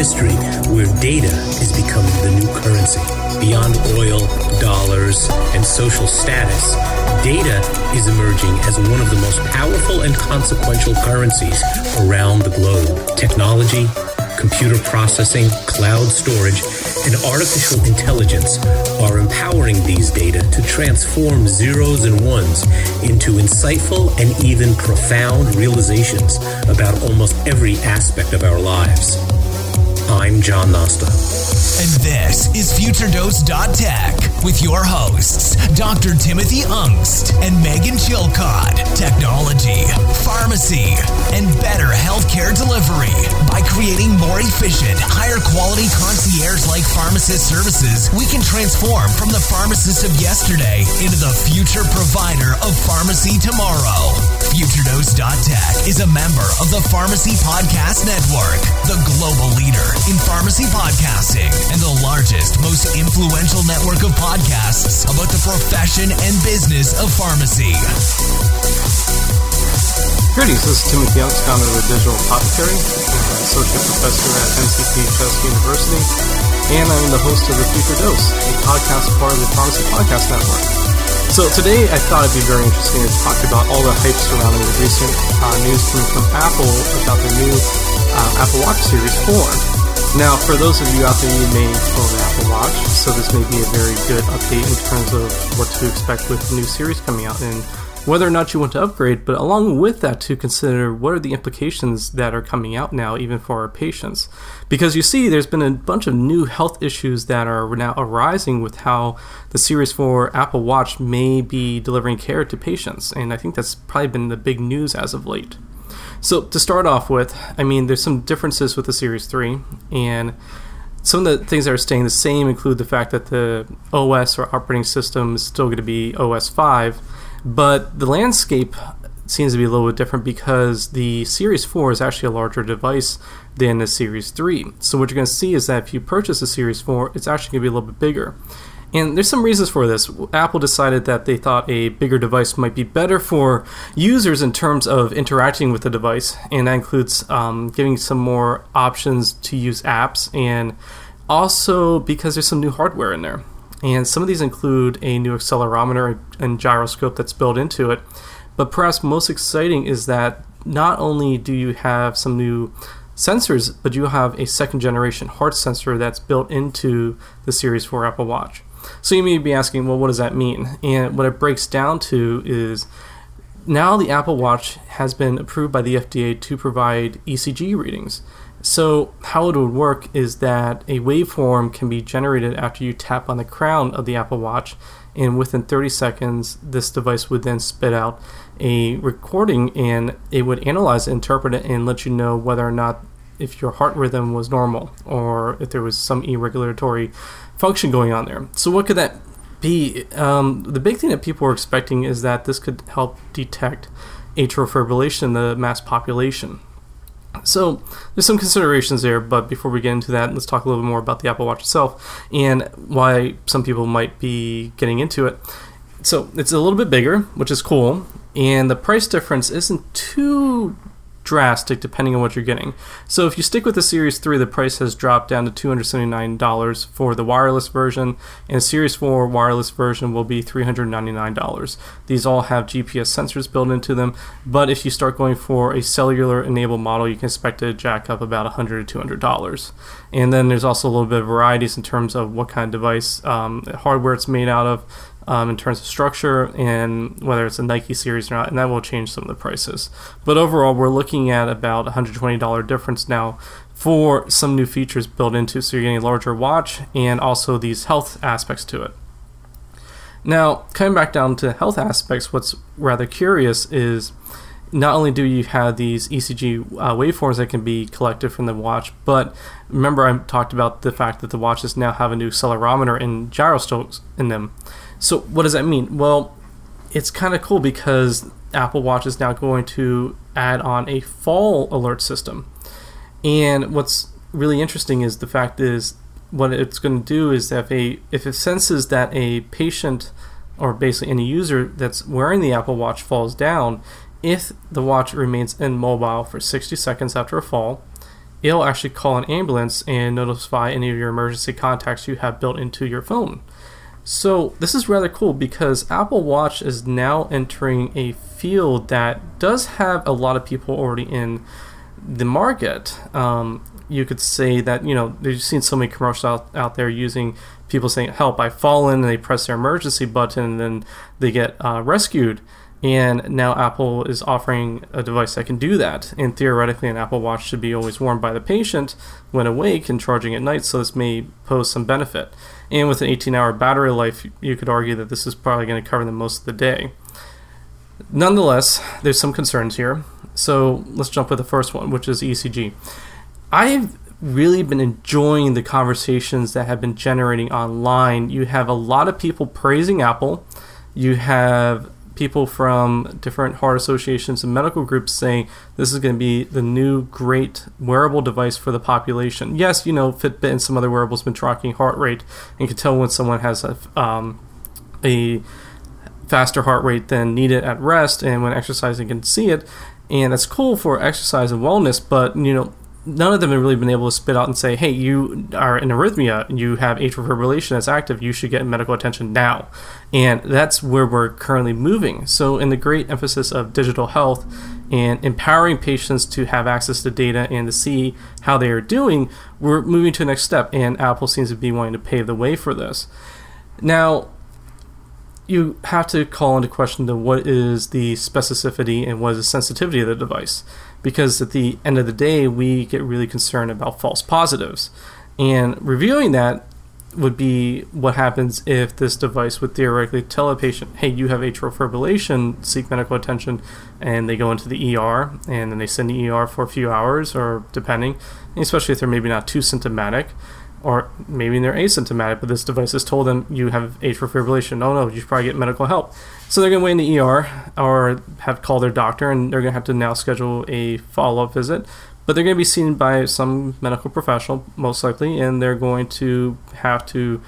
history where data is becoming the new currency. Beyond oil, dollars, and social status, data is emerging as one of the most powerful and consequential currencies around the globe. Technology, computer processing, cloud storage, and artificial intelligence are empowering these data to transform zeros and ones into insightful and even profound realizations about almost every aspect of our lives. I'm John Nosta. And this is FutureDose.tech with your hosts, Dr. Timothy Aungst and Megan Chilcott. Technology, pharmacy, and better healthcare delivery. By creating more efficient, higher quality concierge like pharmacist services, we can transform from the pharmacist of yesterday into the future provider of pharmacy tomorrow. FutureDose.tech is a member of the Pharmacy Podcast Network, the global leader in pharmacy podcasting and the largest, most influential network of podcasts about the profession and business of pharmacy. Greetings, this is Timothy Aungst, founder of the Digital Apothecary, associate professor at NCP University, and I'm the host of the Future Dose, a podcast part of the Pharmacy Podcast Network. So today I thought it'd be very interesting to talk about all the hype surrounding the recent uh, news from Apple about the new uh, Apple Watch Series 4. Now, for those of you out there, you may own an Apple Watch, so this may be a very good update in terms of what to expect with the new series coming out and whether or not you want to upgrade. But along with that, to consider what are the implications that are coming out now, even for our patients. Because you see, there's been a bunch of new health issues that are now arising with how the Series 4 Apple Watch may be delivering care to patients, and I think that's probably been the big news as of late. So to start off with, I mean, there's some differences with the Series 3, and some of the things that are staying the same include the fact that the OS or operating system is still going to be OS 5, but the landscape seems to be a little bit different because the Series 4 is actually a larger device than the Series 3. So what you're going to see is that if you purchase a Series 4, it's actually going to be a little bit bigger. And there's some reasons for this. Apple decided that they thought a bigger device might be better for users in terms of interacting with the device, and that includes um, giving some more options to use apps, and also because there's some new hardware in there. And some of these include a new accelerometer and gyroscope that's built into it. But perhaps most exciting is that not only do you have some new sensors, but you have a second generation heart sensor that's built into the Series 4 Apple Watch. So you may be asking, well, what does that mean? And what it breaks down to is now the Apple Watch has been approved by the FDA to provide ECG readings. So, how it would work is that a waveform can be generated after you tap on the crown of the Apple Watch, and within 30 seconds, this device would then spit out a recording and it would analyze interpret it, and let you know whether or not if your heart rhythm was normal or if there was some irregulatory function going on there. So, what could that be? Um, the big thing that people were expecting is that this could help detect atrial fibrillation in the mass population. So there's some considerations there, but before we get into that, let's talk a little bit more about the Apple Watch itself and why some people might be getting into it. So it's a little bit bigger, which is cool, and the price difference isn't too drastic depending on what you're getting. So if you stick with the Series 3, the price has dropped down to $279 for the wireless version, and Series 4 wireless version will be $399. These all have GPS sensors built into them, but if you start going for a cellular enabled model, you can expect to jack up about 100 to $200. And then there's also a little bit of varieties in terms of what kind of device um, hardware it's made out of um, in terms of structure and whether it's a Nike series or not, and that will change some of the prices. But overall, we're looking at about $120 difference now for some new features built into, so you're getting a larger watch and also these health aspects to it. Now, coming back down to health aspects, what's rather curious is not only do you have these ECG uh, waveforms that can be collected from the watch, but remember I talked about the fact that the watches now have a new accelerometer and gyroscopes in them. So what does that mean? Well, it's kind of cool because Apple Watch is now going to add on a fall alert system. And what's really interesting is the fact is what it's going to do is if a if it senses that a patient or basically any user that's wearing the Apple Watch falls down, if the watch remains immobile for 60 seconds after a fall, it'll actually call an ambulance and notify any of your emergency contacts you have built into your phone. So this is rather cool because Apple Watch is now entering a field that does have a lot of people already in the market. Um, you could say that you know you've seen so many commercials out, out there using people saying help i've fallen and they press their emergency button and then they get uh, rescued and now apple is offering a device that can do that. And theoretically an apple watch should be always worn by the patient when awake and charging at night so this may pose some benefit. And with an 18 hour battery life you could argue that this is probably going to cover them most of the day. Nonetheless there's some concerns here. So let's jump with the first one which is ecg I've really been enjoying the conversations that have been generating online. You have a lot of people praising Apple. You have people from different heart associations and medical groups saying this is going to be the new great wearable device for the population. Yes, you know, Fitbit and some other wearables have been tracking heart rate and can tell when someone has a, um, a faster heart rate than needed at rest and when exercising can see it. And that's cool for exercise and wellness, but you know, none of them have really been able to spit out and say, "Hey, you are in arrhythmia, you have atrial fibrillation that's active. You should get medical attention now." And that's where we're currently moving. So, in the great emphasis of digital health and empowering patients to have access to data and to see how they are doing, we're moving to the next step. And Apple seems to be wanting to pave the way for this. Now, you have to call into question the what is the specificity and what is the sensitivity of the device because at the end of the day, we get really concerned about false positives. And reviewing that would be what happens if this device would theoretically tell a patient, hey, you have atrial fibrillation, seek medical attention, and they go into the ER, and then they send the ER for a few hours, or depending, especially if they're maybe not too symptomatic or maybe they're asymptomatic, but this device has told them you have atrial fibrillation. Oh no, you should probably get medical help. So they're going to wait in the ER or have called their doctor, and they're going to have to now schedule a follow up visit. But they're going to be seen by some medical professional, most likely, and they're going to have to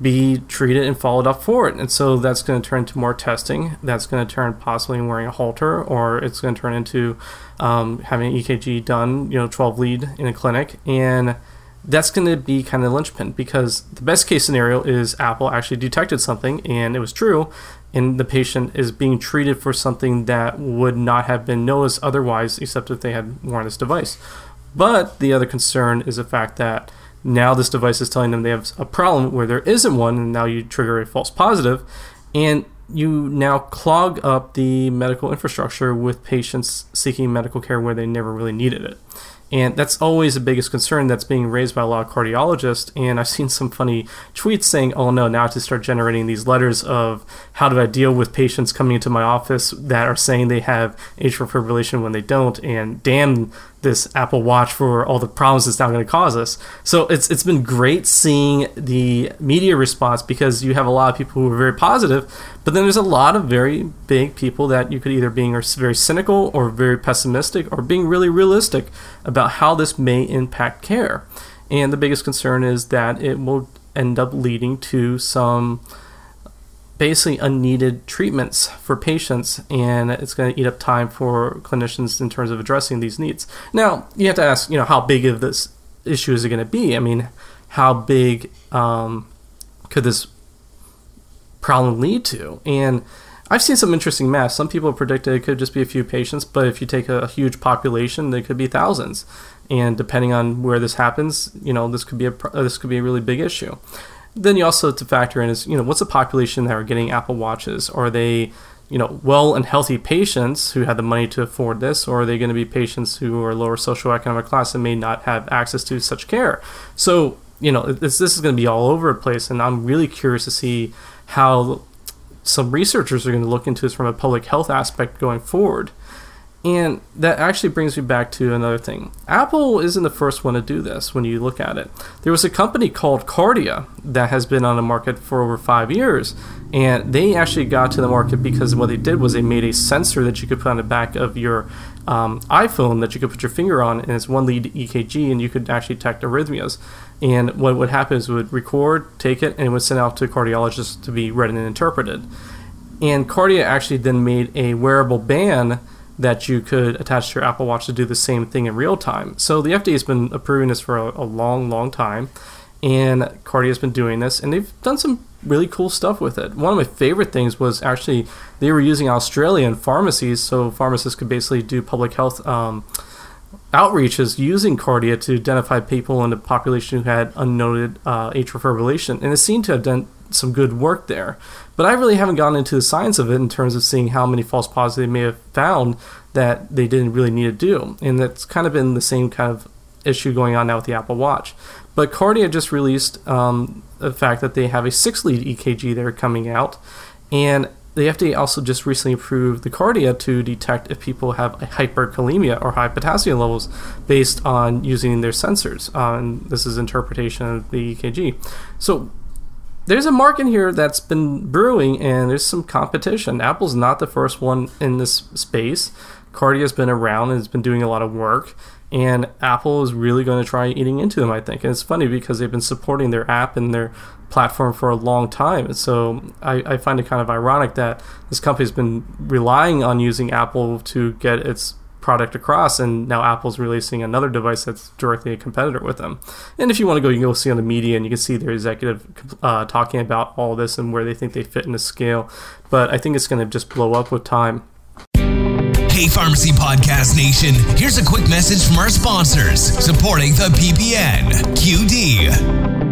be treated and followed up for it. And so that's going to turn into more testing. That's going to turn possibly wearing a Holter, or it's going to turn into um, having an EKG done, you know, 12 lead in a clinic. And that's going to be kind of the linchpin because the best case scenario is Apple actually detected something and it was true, and the patient is being treated for something that would not have been noticed otherwise, except if they had worn this device. But the other concern is the fact that now this device is telling them they have a problem where there isn't one, and now you trigger a false positive, and you now clog up the medical infrastructure with patients seeking medical care where they never really needed it. And that's always the biggest concern that's being raised by a lot of cardiologists. And I've seen some funny tweets saying, oh no, now I have to start generating these letters of how do I deal with patients coming into my office that are saying they have atrial fibrillation when they don't. And damn this Apple Watch for all the problems it's now going to cause us. So it's it's been great seeing the media response because you have a lot of people who are very positive, but then there's a lot of very big people that you could either being very cynical or very pessimistic or being really realistic about how this may impact care. And the biggest concern is that it will end up leading to some basically unneeded treatments for patients, and it's going to eat up time for clinicians in terms of addressing these needs. Now, you have to ask, you know, how big of this issue is it going to be? I mean, how big um, could this problem lead to? And I've seen some interesting math. Some people predicted it could just be a few patients, but if you take a, a huge population, there could be thousands. And depending on where this happens, you know, this could be a this could be a really big issue then you also have to factor in is you know what's the population that are getting Apple Watches? Are they you know well and healthy patients who have the money to afford this, or are they going to be patients who are lower socioeconomic class and may not have access to such care? So you know this this is going to be all over the place, and I'm really curious to see how some researchers are going to look into this from a public health aspect going forward. And that actually brings me back to another thing. Apple isn't the first one to do this when you look at it. There was a company called Kardia that has been on the market for over five years. And they actually got to the market because what they did was they made a sensor that you could put on the back of your um, iPhone that you could put your finger on, and it's one lead EKG, and you could actually detect arrhythmias. And what would happen is it would record, take it, and it would send out to cardiologists to be read and interpreted. And Kardia actually then made a wearable band that you could attach to your Apple Watch to do the same thing in real time. So the FDA has been approving this for a, a long, long time, and Kardia has been doing this, and they've done some really cool stuff with it. One of my favorite things was actually they were using Australian pharmacies, so pharmacists could basically do public health. Um, outreaches using Kardia to identify people in the population who had unnoted uh, atrial fibrillation, and it seemed to have done some good work there. But I really haven't gotten into the science of it in terms of seeing how many false positives they may have found that they didn't really need to do, and that's kind of been the same kind of issue going on now with the Apple Watch. But Kardia just released um, the fact that they have a six lead EKG that are coming out, and the FDA also just recently approved the Kardia to detect if people have hyperkalemia or high potassium levels based on using their sensors. And this is interpretation of the EKG. So there's a market here that's been brewing, and there's some competition. Apple's not the first one in this space. Kardia's been around and has been doing a lot of work and Apple is really going to try eating into them, I think. And it's funny because they've been supporting their app and their platform for a long time. And So I, I find it kind of ironic that this company's been relying on using Apple to get its product across, and now Apple's releasing another device that's directly a competitor with them. And if you want to go, you can go see on the media, and you can see their executive uh, talking about all this and where they think they fit in the scale. But I think it's going to just blow up with time. Hey, Pharmacy Podcast Nation, here's a quick message from our sponsors supporting the PPN QD.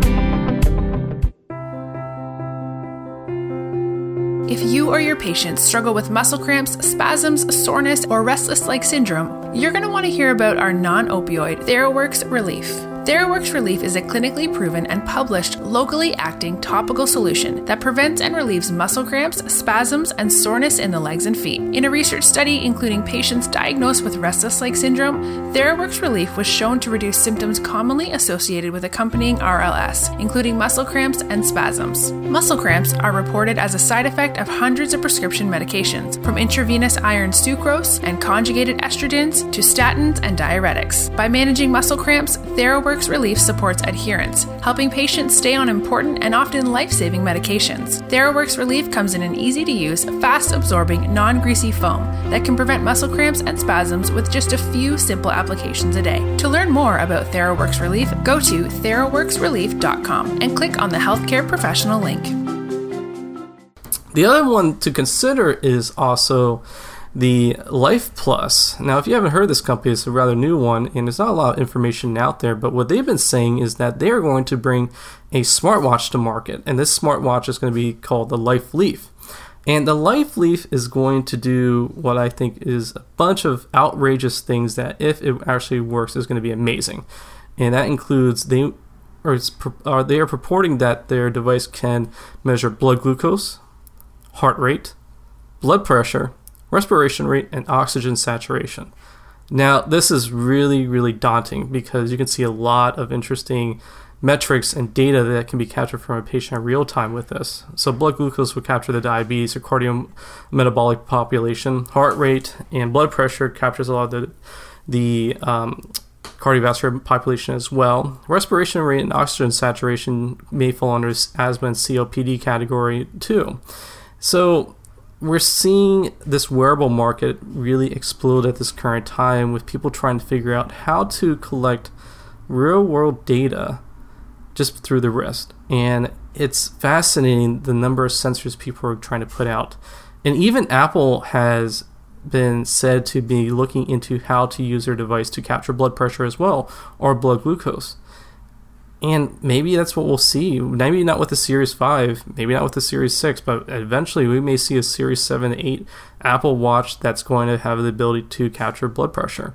If you or your patients struggle with muscle cramps, spasms, soreness, or restless leg syndrome, you're going to want to hear about our non opioid TheraWorks Relief. TheraWorks Relief is a clinically proven and published locally acting topical solution that prevents and relieves muscle cramps, spasms, and soreness in the legs and feet. In a research study including patients diagnosed with restless leg syndrome, TheraWorks Relief was shown to reduce symptoms commonly associated with accompanying RLS, including muscle cramps and spasms. Muscle cramps are reported as a side effect of hundreds of prescription medications, from intravenous iron sucrose and conjugated estrogens to statins and diuretics. By managing muscle cramps, TheraWorks TheraWorks Relief supports adherence, helping patients stay on important and often life saving medications. TheraWorks Relief comes in an easy to use, fast absorbing, non greasy foam that can prevent muscle cramps and spasms with just a few simple applications a day. To learn more about TheraWorks Relief, go to theraworksrelief.com and click on the healthcare professional link. The other one to consider is also the Life Plus. Now, if you haven't heard this company, it's a rather new one, and there's not a lot of information out there. But what they've been saying is that they are going to bring a smartwatch to market, and this smartwatch is going to be called the Life Leaf. And the Life Leaf is going to do what I think is a bunch of outrageous things that, if it actually works, is going to be amazing. And that includes they are they are purporting that their device can measure blood glucose, heart rate, blood pressure, respiration rate, and oxygen saturation. Now, this is really, really daunting because you can see a lot of interesting metrics and data that can be captured from a patient in real time with this. So, blood glucose will capture the diabetes or cardiometabolic population, heart rate, and blood pressure captures a lot of the, the um, cardiovascular population as well. Respiration rate and oxygen saturation may fall under asthma and COPD category too. So, we're seeing this wearable market really explode at this current time with people trying to figure out how to collect real world data just through the wrist. And it's fascinating the number of sensors people are trying to put out. And even Apple has been said to be looking into how to use their device to capture blood pressure as well or blood glucose. And maybe that's what we'll see. Maybe not with the Series 5, maybe not with the Series 6, but eventually we may see a Series 7, 8 Apple Watch that's going to have the ability to capture blood pressure.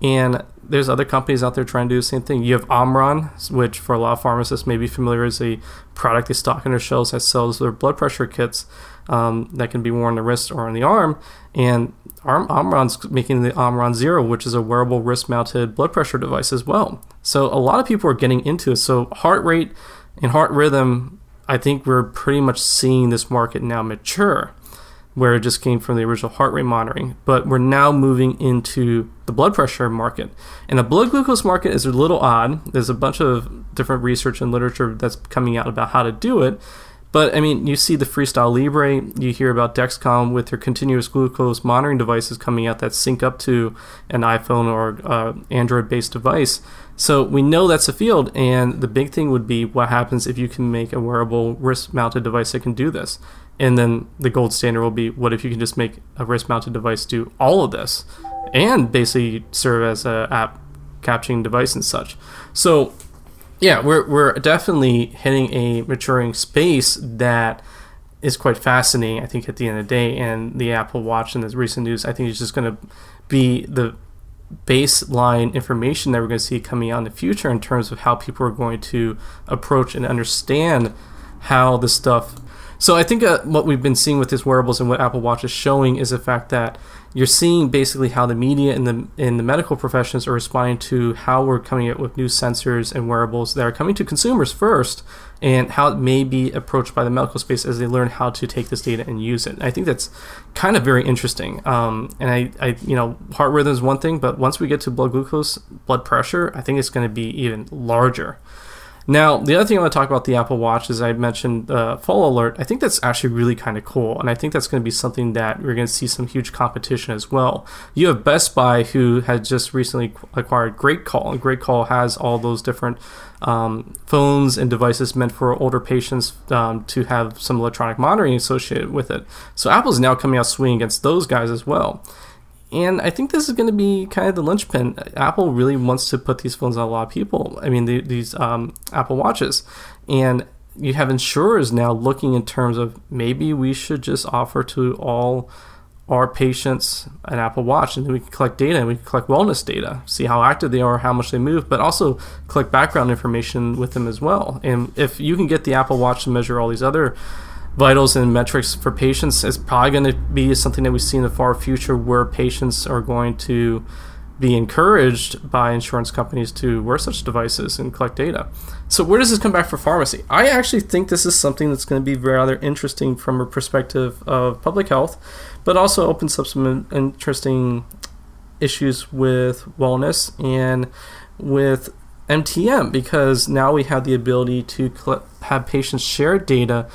And there's other companies out there trying to do the same thing. You have Omron, which for a lot of pharmacists may be familiar as a product they stock on their shelves that sells their blood pressure kits um, that can be worn on the wrist or on the arm. And Omron's making the Omron Zero, which is a wearable wrist-mounted blood pressure device as well. So a lot of people are getting into it. So heart rate and heart rhythm, I think we're pretty much seeing this market now mature where it just came from the original heart rate monitoring. But we're now moving into the blood pressure market. And the blood glucose market is a little odd. There's a bunch of different research and literature that's coming out about how to do it. But I mean, you see the Freestyle Libre, you hear about Dexcom with their continuous glucose monitoring devices coming out that sync up to an iPhone or uh, Android based device. So we know that's a field, and the big thing would be what happens if you can make a wearable wrist mounted device that can do this. And then the gold standard will be what if you can just make a wrist mounted device do all of this and basically serve as a app capturing device and such. So yeah, we're we're definitely hitting a maturing space that is quite fascinating. I think at the end of the day, and the Apple Watch and the recent news, I think is just going to be the baseline information that we're going to see coming out in the future in terms of how people are going to approach and understand how this stuff. So I think uh, what we've been seeing with these wearables and what Apple Watch is showing is the fact that you're seeing basically how the media and the in the medical professions are responding to how we're coming up with new sensors and wearables that are coming to consumers first, and how it may be approached by the medical space as they learn how to take this data and use it. And I think that's kind of very interesting. Um, and I, I, you know, heart rhythm is one thing, but once we get to blood glucose, blood pressure, I think it's going to be even larger. Now, the other thing I want to talk about the Apple Watch is I mentioned uh, Fall Alert. I think that's actually really kind of cool, and I think that's going to be something that we're going to see some huge competition as well. You have Best Buy, who had just recently acquired GreatCall, and GreatCall has all those different um, phones and devices meant for older patients um, to have some electronic monitoring associated with it. So Apple's now coming out swinging against those guys as well. And I think this is going to be kind of the linchpin. Apple really wants to put these phones on a lot of people. I mean, the, these um, Apple Watches. And you have insurers now looking in terms of maybe we should just offer to all our patients an Apple Watch, and then we can collect data and we can collect wellness data, see how active they are, how much they move, but also collect background information with them as well. And if you can get the Apple Watch to measure all these other vitals and metrics for patients is probably going to be something that we see in the far future where patients are going to be encouraged by insurance companies to wear such devices and collect data. So, where does this come back for pharmacy? I actually think this is something that's going to be rather interesting from a perspective of public health, but also opens up some interesting issues with wellness and with MTM because now we have the ability to have patients share data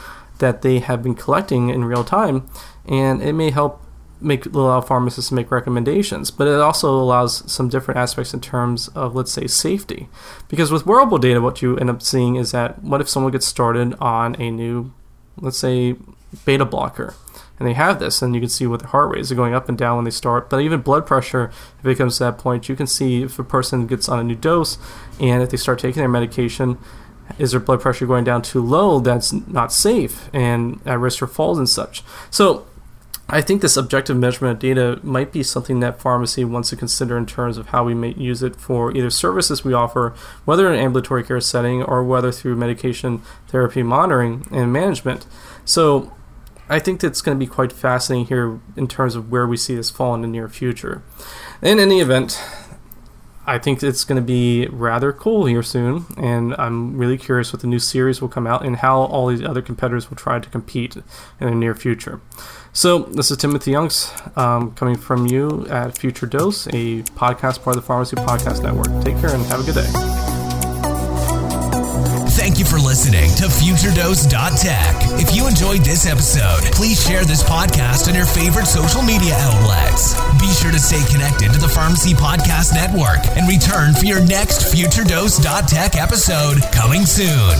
that they have been collecting in real time, and it may help make allow pharmacists to make recommendations. But it also allows some different aspects in terms of, let's say, safety, because with wearable data, what you end up seeing is that what if someone gets started on a new, let's say, beta blocker. And they have this, and you can see what their heart rate is going up and down when they start. But even blood pressure, if it comes to that point, you can see if a person gets on a new dose and if they start taking their medication, is their blood pressure going down too low that's not safe and at risk for falls and such so I think this objective measurement of data might be something that pharmacy wants to consider in terms of how we may use it for either services we offer, whether in an ambulatory care setting or whether through medication therapy monitoring and management. So I think that's going to be quite fascinating here in terms of where we see this fall in the near future. In any event, I think it's going to be rather cool here soon, and I'm really curious what the new series will come out and how all these other competitors will try to compete in the near future. So, this is Timothy Aungst um, coming from you at Future Dose, a podcast part of the Pharmacy Podcast Network. Take care and have a good day. Thank you for listening to FutureDose.tech. If you enjoyed this episode, please share this podcast on your favorite social media outlets. Be sure to stay connected to the Pharmacy Podcast Network and return for your next FutureDose.tech episode coming soon.